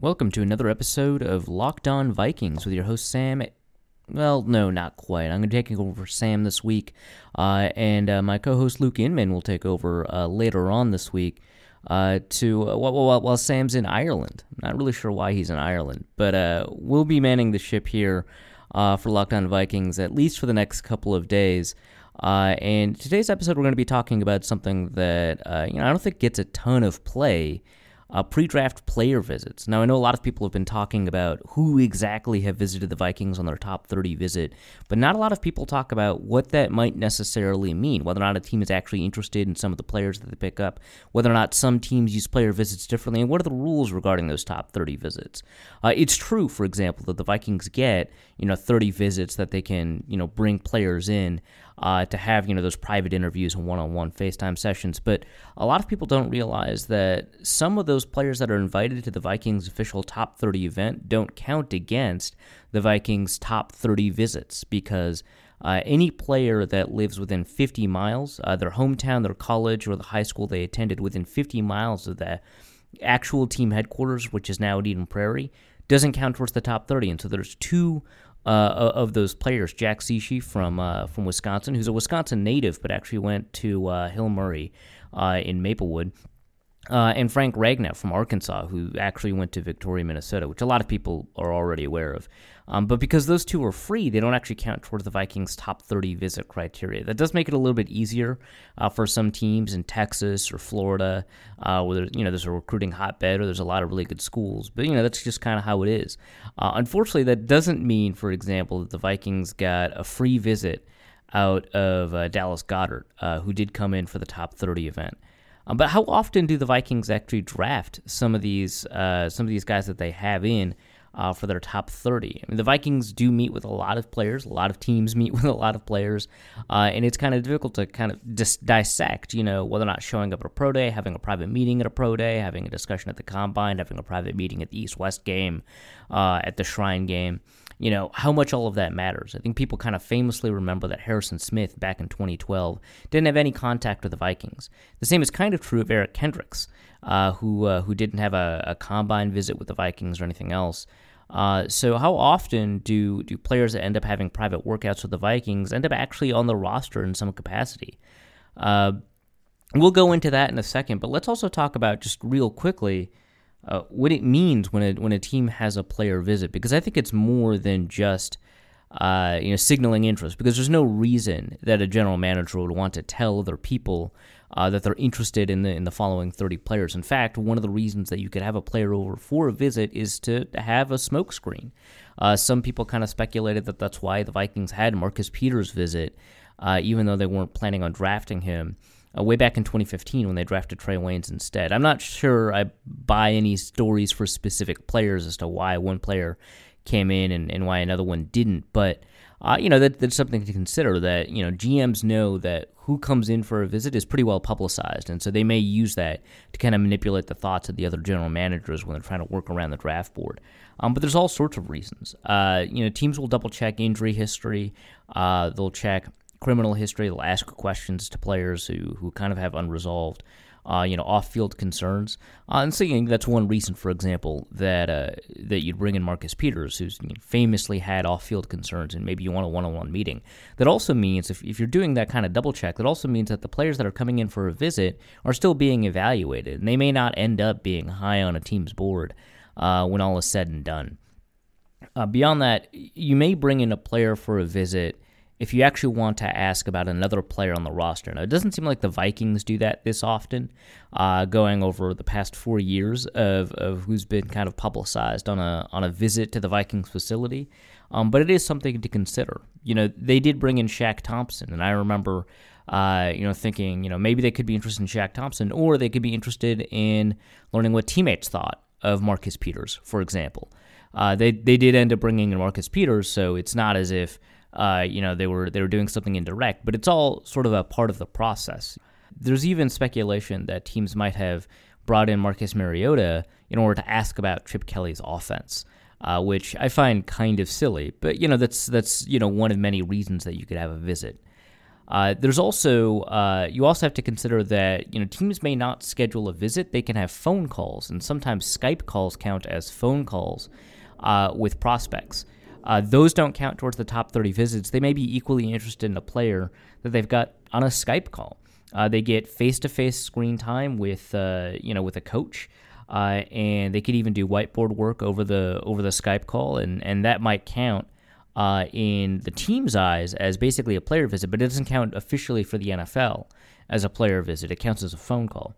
Welcome to another episode of Locked On Vikings with your host Sam. Well, no, not quite. I'm going to take over for Sam this week, uh, and uh, my co-host Luke Inman will take over uh, later on this week. Uh, to uh, while, while, Sam's in Ireland, I'm not really sure why he's in Ireland, but uh, we'll be manning the ship here for Locked On Vikings at least for the next couple of days. and today's episode, we're going to be talking about something that you know I don't think gets a ton of play uh, pre draft player visits. Now, I know a lot of people have been talking about who exactly have visited the Vikings on their top 30 visit, but not a lot of people talk about what that might necessarily mean, whether or not a team is actually interested in some of the players that they pick up, whether or not some teams use player visits differently, and what are the rules regarding those top 30 visits. Uh, it's true, for example, that the Vikings get, you know, 30 visits that they can, you know, bring players in uh, to have you know those private interviews and one-on-one FaceTime sessions. But a lot of people don't realize that some of those players that are invited to the Vikings official top 30 event don't count against the Vikings top 30 visits because. Uh, any player that lives within 50 miles, uh, their hometown, their college, or the high school they attended within 50 miles of the actual team headquarters, which is now at Eden Prairie, doesn't count towards the top 30. And so there's two uh, of those players. Jack Cichy from uh, from Wisconsin, who's a Wisconsin native, but actually went to uh, Hill Murray uh, in Maplewood. Uh, and Frank Ragnow from Arkansas, who actually went to Victoria, Minnesota, which a lot of people are already aware of. Um, but because those two are free, they don't actually count towards the Vikings' top 30 visit criteria. That does make it a little bit easier uh, for some teams in Texas or Florida, uh, where you know there's a recruiting hotbed or there's a lot of really good schools. But you know that's just kind of how it is. Uh, unfortunately, that doesn't mean, for example, that the Vikings got a free visit out of uh, Dallas Goedert, uh, who did come in for the top 30 event. Um, but how often do the Vikings actually draft some of these uh, some of these guys that they have in? uh, for their top 30. I mean, the Vikings do meet with a lot of players, a lot of teams meet with a lot of players, uh, and it's kind of difficult to kind of dis- dissect, you know, whether or not showing up at a pro day, having a private meeting at a pro day, having a discussion at the combine, having a private meeting at the East West game, uh, at the Shrine game you know, how much all of that matters. I think people kind of famously remember that Harrison Smith back in 2012 didn't have any contact with the Vikings. The same is kind of true of Eric Kendricks, uh, who uh, who didn't have a, a, combine visit with the Vikings or anything else. Uh, so how often do do players that end up having private workouts with the Vikings end up actually on the roster in some capacity? Uh, we'll go into that in a second, but let's also talk about just real quickly uh, what it means when a when a team has a player visit because I think it's more than just uh, you know signaling interest because there's no reason that a general manager would want to tell other people uh, that they're interested in the in the following 30 players. In fact, one of the reasons that you could have a player over for a visit is to have a smokescreen. Uh, some people kind of speculated that that's why the Vikings had Marcus Peters visit, uh, even though they weren't planning on drafting him uh, way back in 2015 when they drafted Trae Waynes instead. I'm not sure I buy any stories for specific players as to why one player came in and, and why another one didn't, but uh, you know that, that's something to consider. That you know GMs know that who comes in for a visit is pretty well publicized, and so they may use that to kind of manipulate the thoughts of the other general managers when they're trying to work around the draft board. Um, but there's all sorts of reasons. Uh, you know, teams will double check injury history. Uh, they'll check criminal history. They'll ask questions to players who who kind of have unresolved, uh, you know, off-field concerns. Uh, and know, that's one reason, for example, that uh, that you'd bring in Marcus Peters, who's famously had off-field concerns, and maybe you want a one-on-one meeting. That also means if if you're doing that kind of double check, that also means that the players that are coming in for a visit are still being evaluated, and they may not end up being high on a team's board uh, when all is said and done. Uh, beyond that, you may bring in a player for a visit if you actually want to ask about another player on the roster. Now, it doesn't seem like the Vikings do that this often, uh, going over the past four years of, of who's been kind of publicized on a on a visit to the Vikings facility. Um, but it is something to consider. You know, they did bring in Shaq Thompson, and I remember, uh, you know, thinking, you know, maybe they could be interested in Shaq Thompson, or they could be interested in learning what teammates thought of Marcus Peters, for example. Uh, they they did end up bringing in Marcus Peters, so it's not as if uh, you know, they were they were doing something indirect, but it's all sort of a part of the process. There's even speculation that teams might have brought in Marcus Mariota in order to ask about Chip Kelly's offense, uh, which I find kind of silly. But you know, that's that's you know one of many reasons that you could have a visit. Uh, there's also uh, you also have to consider that you know teams may not schedule a visit; they can have phone calls, and sometimes Skype calls count as phone calls uh, with prospects. Uh, those don't count towards the top 30 visits. They may be equally interested in a player that they've got on a Skype call. Uh, they get face-to-face screen time with uh, you know with a coach. and they could even do whiteboard work over the over the Skype call, and, and that might count uh, in the team's eyes as basically a player visit, but it doesn't count officially for the NFL as a player visit. It counts as a phone call.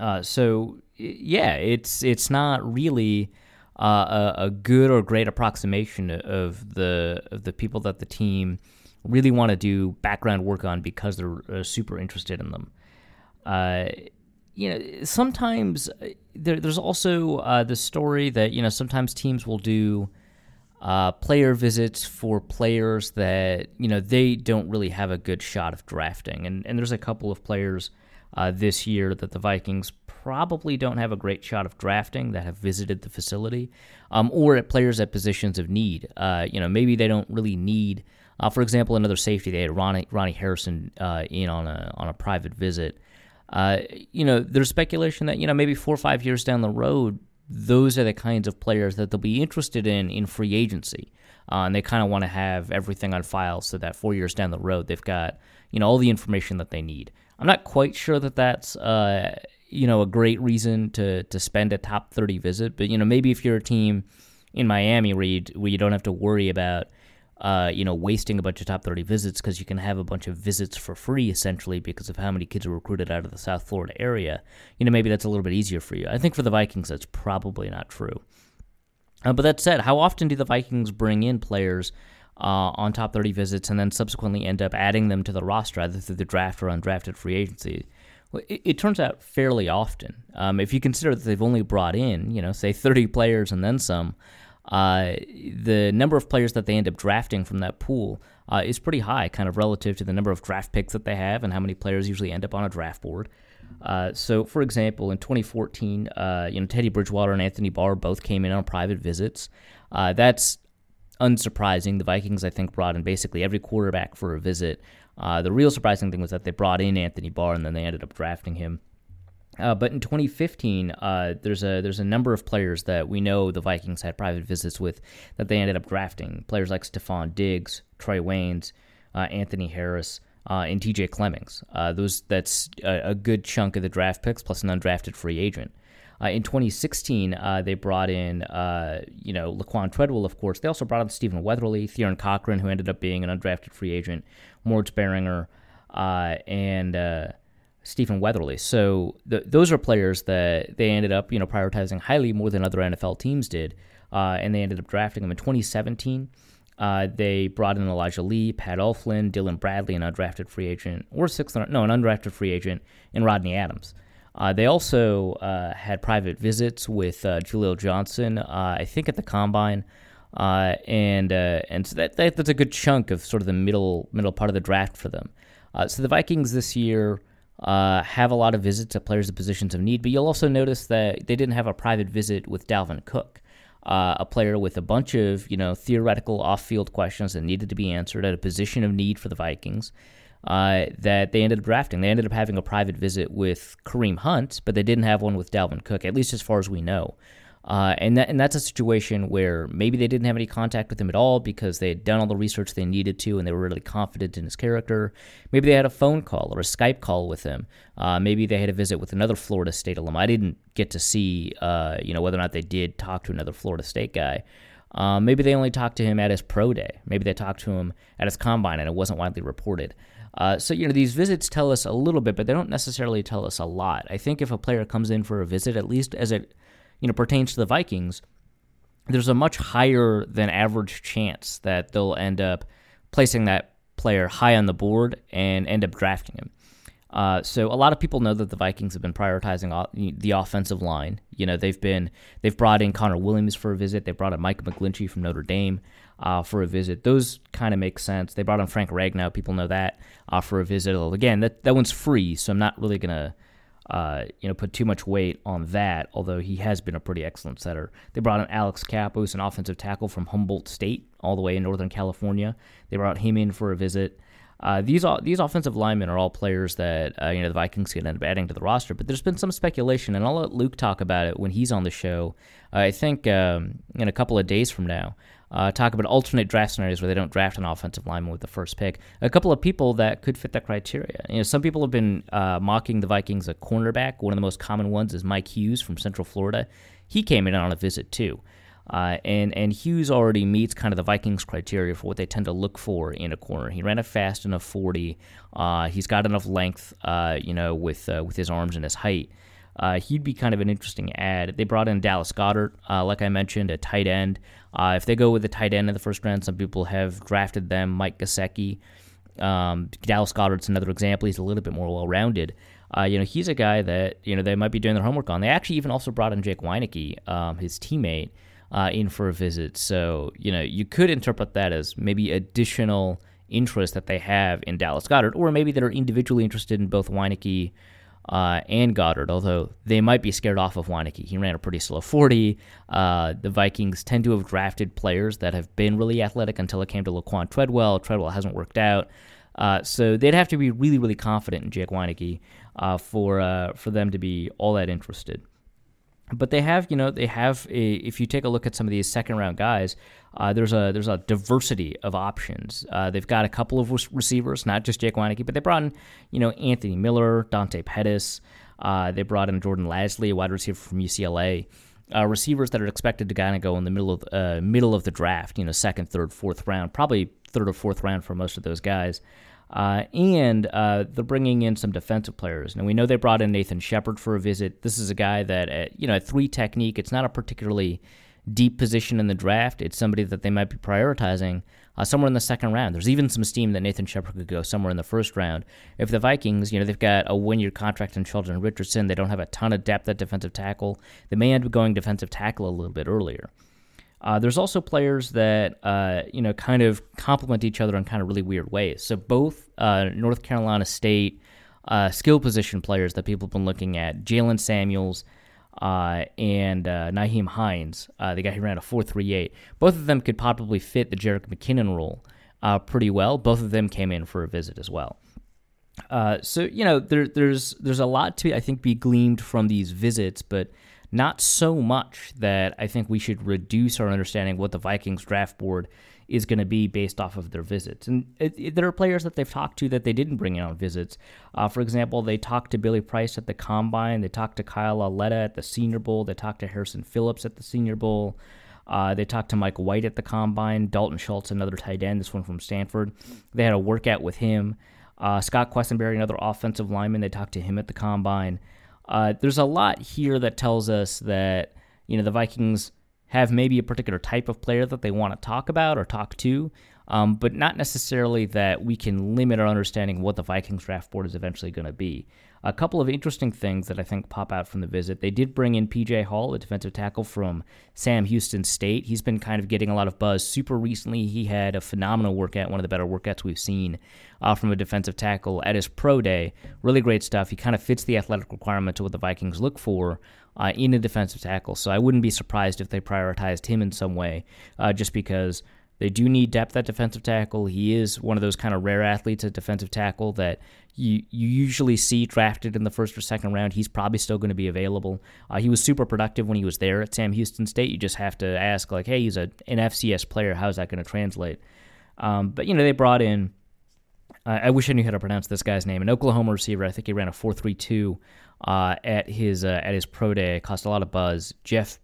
Uh, so yeah, it's it's not really uh, a, a, good or great approximation of the of the people that the team really want to do background work on because they're uh, super interested in them. Uh, you know, sometimes uh, there, there's also uh, the story that you know sometimes teams will do uh, player visits for players that you know they don't really have a good shot of drafting, and and there's a couple of players uh, this year that the Vikings probably don't have a great shot of drafting that have visited the facility, um, or at players at positions of need. Uh, you know, maybe they don't really need. Uh, for example, another safety they had Ronnie Ronnie Harrison uh, in on a on a private visit. Uh, you know, there's speculation that you know maybe four or five years down the road, those are the kinds of players that they'll be interested in in free agency. Uh, and they kind of want to have everything on file so that four years down the road they've got you know all the information that they need. I'm not quite sure that that's uh, you know a great reason to to spend a top 30 visit, but you know maybe if you're a team in Miami where you where you don't have to worry about uh, you know, wasting a bunch of top 30 visits because you can have a bunch of visits for free essentially because of how many kids are recruited out of the South Florida area. You know, maybe that's a little bit easier for you. I think for the Vikings, that's probably not true. Uh, but that said, how often do the Vikings bring in players uh, on top 30 visits and then subsequently end up adding them to the roster either through the draft or undrafted free agency? It, it turns out fairly often. Um, if you consider that they've only brought in, you know, say 30 players and then some, uh, the number of players that they end up drafting from that pool uh, is pretty high, kind of relative to the number of draft picks that they have and how many players usually end up on a draft board. Uh, so, for example, in 2014, uh, you know Teddy Bridgewater and Anthony Barr both came in on private visits. Uh, that's unsurprising. The Vikings, I think, brought in basically every quarterback for a visit. Uh, the real surprising thing was that they brought in Anthony Barr and then they ended up drafting him. Uh, but in 2015, uh, there's a there's a number of players that we know the Vikings had private visits with that they ended up drafting. Players like Stefon Diggs, Trae Waynes, uh, Anthony Harris, uh, and T.J. Clemmings. Uh, those that's a, a, good chunk of the draft picks plus an undrafted free agent. Uh, in 2016, they brought in you know Laquan Treadwell, of course. They also brought in Stephen Weatherly, Theron Cochran, who ended up being an undrafted free agent, Moritz Böhringer, and Stephen Weatherly. So the, those are players that they ended up, you know, prioritizing highly more than other NFL teams did, uh, and they ended up drafting them in 2017. Uh, they brought in Elijah Lee, Pat Elflein, Dylan Bradley, an undrafted free agent, or sixth, no, an undrafted free agent, and Rodney Adams. Uh, they also uh, had private visits with uh, Jaleel Johnson, uh, I think at the combine, and and so that, that, that's a good chunk of sort of the middle middle part of the draft for them. so the Vikings this year uh, have a lot of visits at players in positions of need, but you'll also notice that they didn't have a private visit with Dalvin Cook, uh, a player with a bunch of you know theoretical off-field questions that needed to be answered at a position of need for the Vikings. Uh, that they ended up drafting. They ended up having a private visit with Kareem Hunt, but they didn't have one with Dalvin Cook, at least as far as we know. Uh, and that, and that's a situation where maybe they didn't have any contact with him at all because they had done all the research they needed to and they were really confident in his character. Maybe they had a phone call or a Skype call with him. Uh, maybe they had a visit with another Florida State alum. I didn't get to see, uh, you know, whether or not they did talk to another Florida State guy. Um, maybe they only talked to him at his pro day. Maybe they talked to him at his combine and it wasn't widely reported. Uh, so, you know, these visits tell us a little bit, but they don't necessarily tell us a lot. I think if a player comes in for a visit, at least as it you know pertains to the Vikings, there's a much higher than average chance that they'll end up placing that player high on the board and end up drafting him. Uh, so a lot of people know that the Vikings have been prioritizing the offensive line. You know they've been they've brought in Connor Williams for a visit. They brought in Mike McGlinchey from Notre Dame uh, for a visit. Those kind of make sense. They brought in Frank Ragnow. People know that uh, for a visit. Again, that that one's free, so I'm not really gonna uh, you know, put too much weight on that, although he has been a pretty excellent setter. They brought in Alex Cappa, an offensive tackle from Humboldt State, all the way in Northern California. They brought him in for a visit. Uh, these these offensive linemen are all players that uh, you know the Vikings can end up adding to the roster. But there's been some speculation, and I'll let Luke talk about it when he's on the show. Uh, I think um, in a couple of days from now. Uh, talk about alternate draft scenarios where they don't draft an offensive lineman with the first pick. A couple of people that could fit that criteria. You know, some people have been uh, mocking the Vikings a cornerback. One of the most common ones is Mike Hughes from Central Florida. He came in on a visit too. Uh, and and Hughes already meets kind of the Vikings criteria for what they tend to look for in a corner. He ran a fast enough 40. Uh, he's got enough length, uh, you know, with uh, with his arms and his height. Uh, he'd be kind of an interesting ad. They brought in Dallas Goedert, uh, like I mentioned, a tight end. if they go with a tight end in the first round, some people have drafted them. Mike Gesicki. Um, Dallas Goedert's another example. He's a little bit more well-rounded. you know, he's a guy that you know they might be doing their homework on. They actually even also brought in Jake Wieneke, um, his teammate uh, in for a visit. So, you know, you could interpret that as maybe additional interest that they have in Dallas Goedert, or maybe that are individually interested in both Wieneke uh, and Goedert, although they might be scared off of Wieneke. He ran a pretty slow 40. Uh, the Vikings tend to have drafted players that have been really athletic until it came to Laquan Treadwell. Treadwell hasn't worked out. Uh, so they'd have to be really, really confident in Jake Wieneke uh, for uh, for them to be all that interested but they have you know they have a, if you take a look at some of these second round guys uh, there's a there's a diversity of options. Uh, they've got a couple of receivers not just Jake Wieneke but they brought in you know Anthony Miller Dante Pettis uh, they brought in Jordan Lasley a wide receiver from UCLA uh, receivers that are expected to kind of go in the middle of uh, middle of the draft you know second third fourth round probably third or fourth round for most of those guys uh, and uh, they're bringing in some defensive players. Now we know they brought in Nathan Shepherd for a visit. This is a guy that, at, you know, at three technique, it's not a particularly deep position in the draft. It's somebody that they might be prioritizing uh, somewhere in the second round. There's even some steam that Nathan Shepherd could go somewhere in the first round. If the Vikings, you know, they've got a one-year contract in Sheldon Richardson, they don't have a ton of depth at defensive tackle. They may end up going defensive tackle a little bit earlier. Uh, there's also players that uh, you know kind of complement each other in kind of really weird ways. So both uh, North Carolina State uh, skill position players that people have been looking at, Jaylen Samuels uh, and uh, Nyheim Hines, the guy who ran a 4.38, both of them could probably fit the Jerick McKinnon role pretty well. Both of them came in for a visit as well. so you know there, there's there's a lot to I think be gleaned from these visits, but not so much that I think we should reduce our understanding what the Vikings draft board is going to be based off of their visits. And it, it, there are players that they've talked to that they didn't bring in on visits. Uh, for example, they talked to Billy Price at the Combine. They talked to Kyle Lauletta at the Senior Bowl. They talked to Harrison Phillips at the Senior Bowl. Uh, they talked to Mike White at the Combine. Dalton Schultz, another tight end, this one from Stanford. They had a workout with him. Uh, Scott Quessenberry, another offensive lineman, they talked to him at the Combine. Uh, there's a lot here that tells us that you know the Vikings have maybe a particular type of player that they want to talk about or talk to, um, but not necessarily that we can limit our understanding what the Vikings draft board is eventually going to be. A couple of interesting things that I think pop out from the visit. They did bring in PJ Hall, a defensive tackle from Sam Houston State. He's been kind of getting a lot of buzz. Super recently, he had a phenomenal workout, one of the better workouts we've seen uh, from a defensive tackle at his pro day. Really great stuff. He kind of fits the athletic requirements of what the Vikings look for. Uh, in a defensive tackle. So I wouldn't be surprised if they prioritized him in some way, uh, just because they do need depth at defensive tackle. He is one of those kind of rare athletes at defensive tackle that you you usually see drafted in the first or second round. He's probably still going to be available. Uh, he was super productive when he was there at Sam Houston State. You just have to ask like, hey, he's a, an FCS player. How's that going to translate? Um, but you know they brought in. I wish I knew how to pronounce this guy's name. An Oklahoma receiver. I think he ran a four three two uh, at his uh, at his pro day. It cost a lot of buzz. Jeff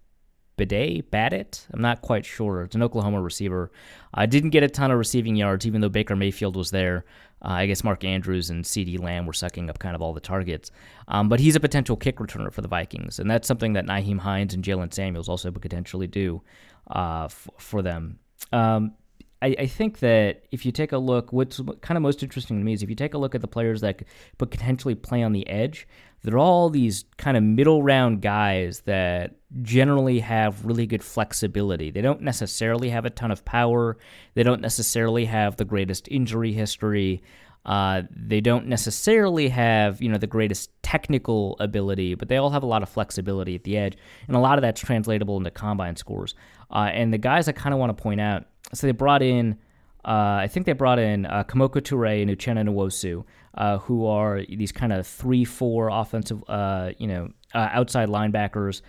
Bidet, Badit. I'm not quite sure. It's an Oklahoma receiver. I uh, didn't get a ton of receiving yards, even though Baker Mayfield was there. Uh, I guess Mark Andrews and CeeDee Lamb were sucking up kind of all the targets. Um, but he's a potential kick returner for the Vikings, and that's something that Nyheim Hines and Jaylen Samuels also could potentially do uh, f- for them. Um, I, I, think that if you take a look, what's kind of most interesting to me is if you take a look at the players that could potentially play on the edge, they're all these kind of middle round guys that generally have really good flexibility. They don't necessarily have a ton of power. They don't necessarily have the greatest injury history. Uh, they don't necessarily have you know the greatest technical ability, but they all have a lot of flexibility at the edge, and a lot of that's translatable into combine scores. Uh, and the guys I kind of want to point out, so they brought in Uh, I think they brought in uh, Kemoko Turay and Uchenna Nwosu, uh, who are these kind of three-four offensive, uh, you know, outside linebackers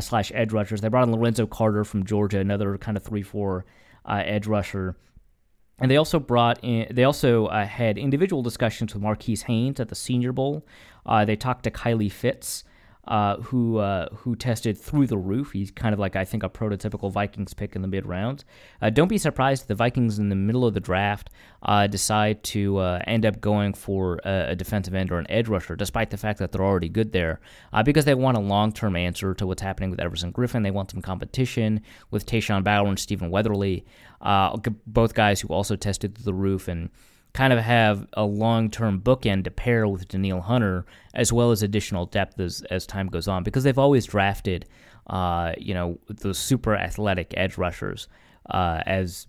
slash edge rushers. They brought in Lorenzo Carter from Georgia, another kind of three-four edge rusher. And they also brought in. They also uh, had individual discussions with Marquis Haynes at the Senior Bowl. Uh, they talked to Kylie Fitts, uh, who uh, who tested through the roof. He's kind of like I think a prototypical Vikings pick in the mid rounds. Uh, don't be surprised if the Vikings in the middle of the draft uh, decide to uh, end up going for a, a, defensive end or an edge rusher, despite the fact that they're already good there, uh, because they want a long term answer to what's happening with Everson Griffen. They want some competition with Tashawn Bower and Stephen Weatherly, both guys who also tested through the roof and kind of have a long term bookend to pair with Danielle Hunter, as well as additional depth as, as time goes on, because they've always drafted, uh, you know, those super athletic edge rushers uh, as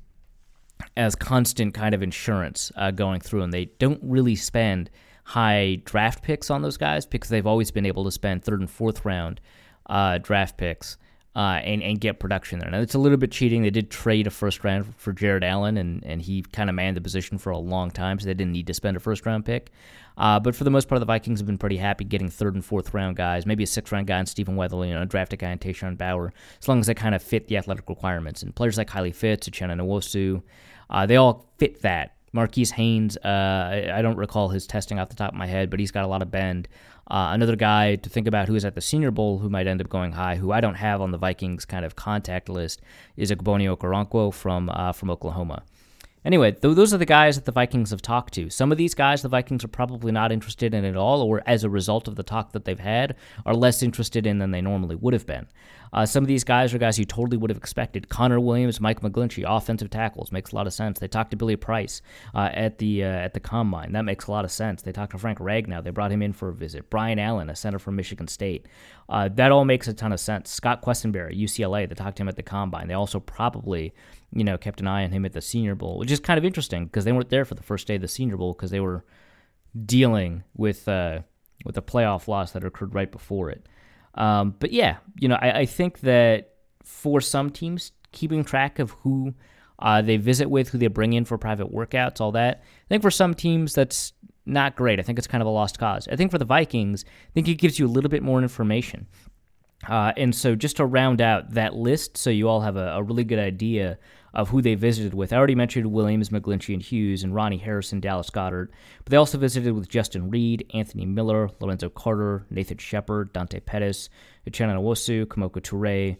as constant kind of insurance uh, going through, and they don't really spend high draft picks on those guys because they've always been able to spend third and fourth round uh, draft picks uh, and and get production there. Now it's a little bit cheating. They did trade a first round for Jared Allen, and and he kind of manned the position for a long time, so they didn't need to spend a first round pick. Uh, but for the most part, the Vikings have been pretty happy getting third and fourth round guys, maybe a sixth round guy in Stephen Weatherly, you know, a drafted guy in Tashawn Bower, as long as they kind of fit the athletic requirements. And players like Kylie Fitts, Uchenna Nwosu, uh, they all fit that. Marquis Haynes, uh, I, don't recall his testing off the top of my head, but he's got a lot of bend. Uh, another guy to think about who is at the Senior Bowl who might end up going high, who I don't have on the Vikings kind of contact list, is Ogbonnia Okoronkwo from uh, from Oklahoma. Anyway, th- those are the guys that the Vikings have talked to. Some of these guys the Vikings are probably not interested in at all, or as a result of the talk that they've had, are less interested in than they normally would have been. Uh, some of these guys are guys you totally would have expected. Connor Williams, Mike McGlinchey, offensive tackles makes a lot of sense. They talked to Billy Price uh, at the uh, at the combine. That makes a lot of sense. They talked to Frank Ragnow. They brought him in for a visit. Brian Allen, a center from Michigan State. Uh, that all makes a ton of sense. Scott Quessenberry, UCLA. They talked to him at the combine. They also probably you know kept an eye on him at the Senior Bowl, which is kind of interesting because they weren't there for the first day of the Senior Bowl because they were dealing with uh, with a playoff loss that occurred right before it. Um, but yeah, you know, I, I, think that for some teams, keeping track of who uh, they visit with, who they bring in for private workouts, all that, I think for some teams that's not great. I think it's kind of a lost cause. I think for the Vikings, I think it gives you a little bit more information. Uh, and so just to round out that list, so you all have a, a, really good idea of who they visited with. I already mentioned Williams, McGlinchey, and Hughes, and Ronnie Harrison, Dallas Goedert, but they also visited with Justin Reid, Anthony Miller, Lorenzo Carter, Nathan Shepherd, Dante Pettis, Uchenna Nwosu, Kemoko Turay,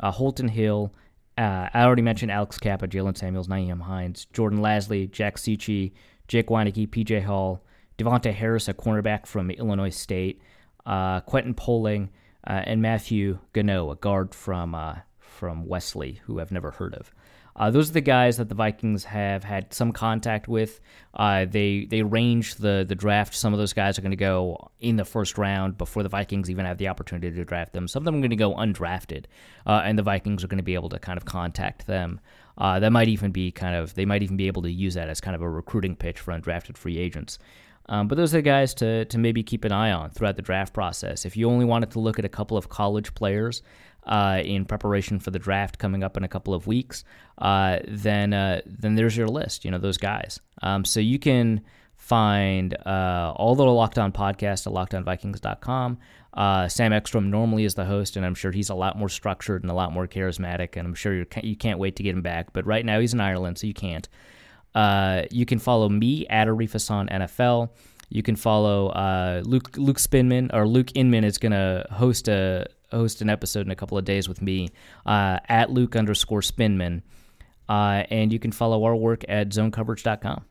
uh, Holton Hill. Uh, I already mentioned Alex Cappa, Jaylen Samuels, Nyheim Hines, Jordan Lasley, Jack Cichy, Jake Wieneke, PJ Hall, Devontae Harris, a cornerback from Illinois State, uh, Quentin Poling, uh, and Matthew Gono, a guard from uh, from Wesley, who I've never heard of. Uh, those are the guys that the Vikings have had some contact with. Uh, they they range the the draft. Some of those guys are going to go in the first round before the Vikings even have the opportunity to draft them. Some of them are going to go undrafted, uh, and the Vikings are going to be able to kind of contact them. Uh, that might even be kind of they might even be able to use that as kind of a recruiting pitch for undrafted free agents. Um, but those are the guys to, to maybe keep an eye on throughout the draft process. If you only wanted to look at a couple of college players uh, in preparation for the draft coming up in a couple of weeks, uh, then uh, then there's your list. You know those guys. Um, so you can find uh, all the Locked On podcast at lockedonvikings.com. Uh, Sam Ekstrom normally is the host, and I'm sure he's a lot more structured and a lot more charismatic, and I'm sure you you can't wait to get him back. But right now he's in Ireland, so you can't. Uh, you can follow me at Arif Hassan NFL. You can follow uh, Luke Luke Spinman or Luke Inman is gonna host a host an episode in a couple of days with me uh, at Luke underscore Spinman, uh, and you can follow our work at ZoneCoverage.com.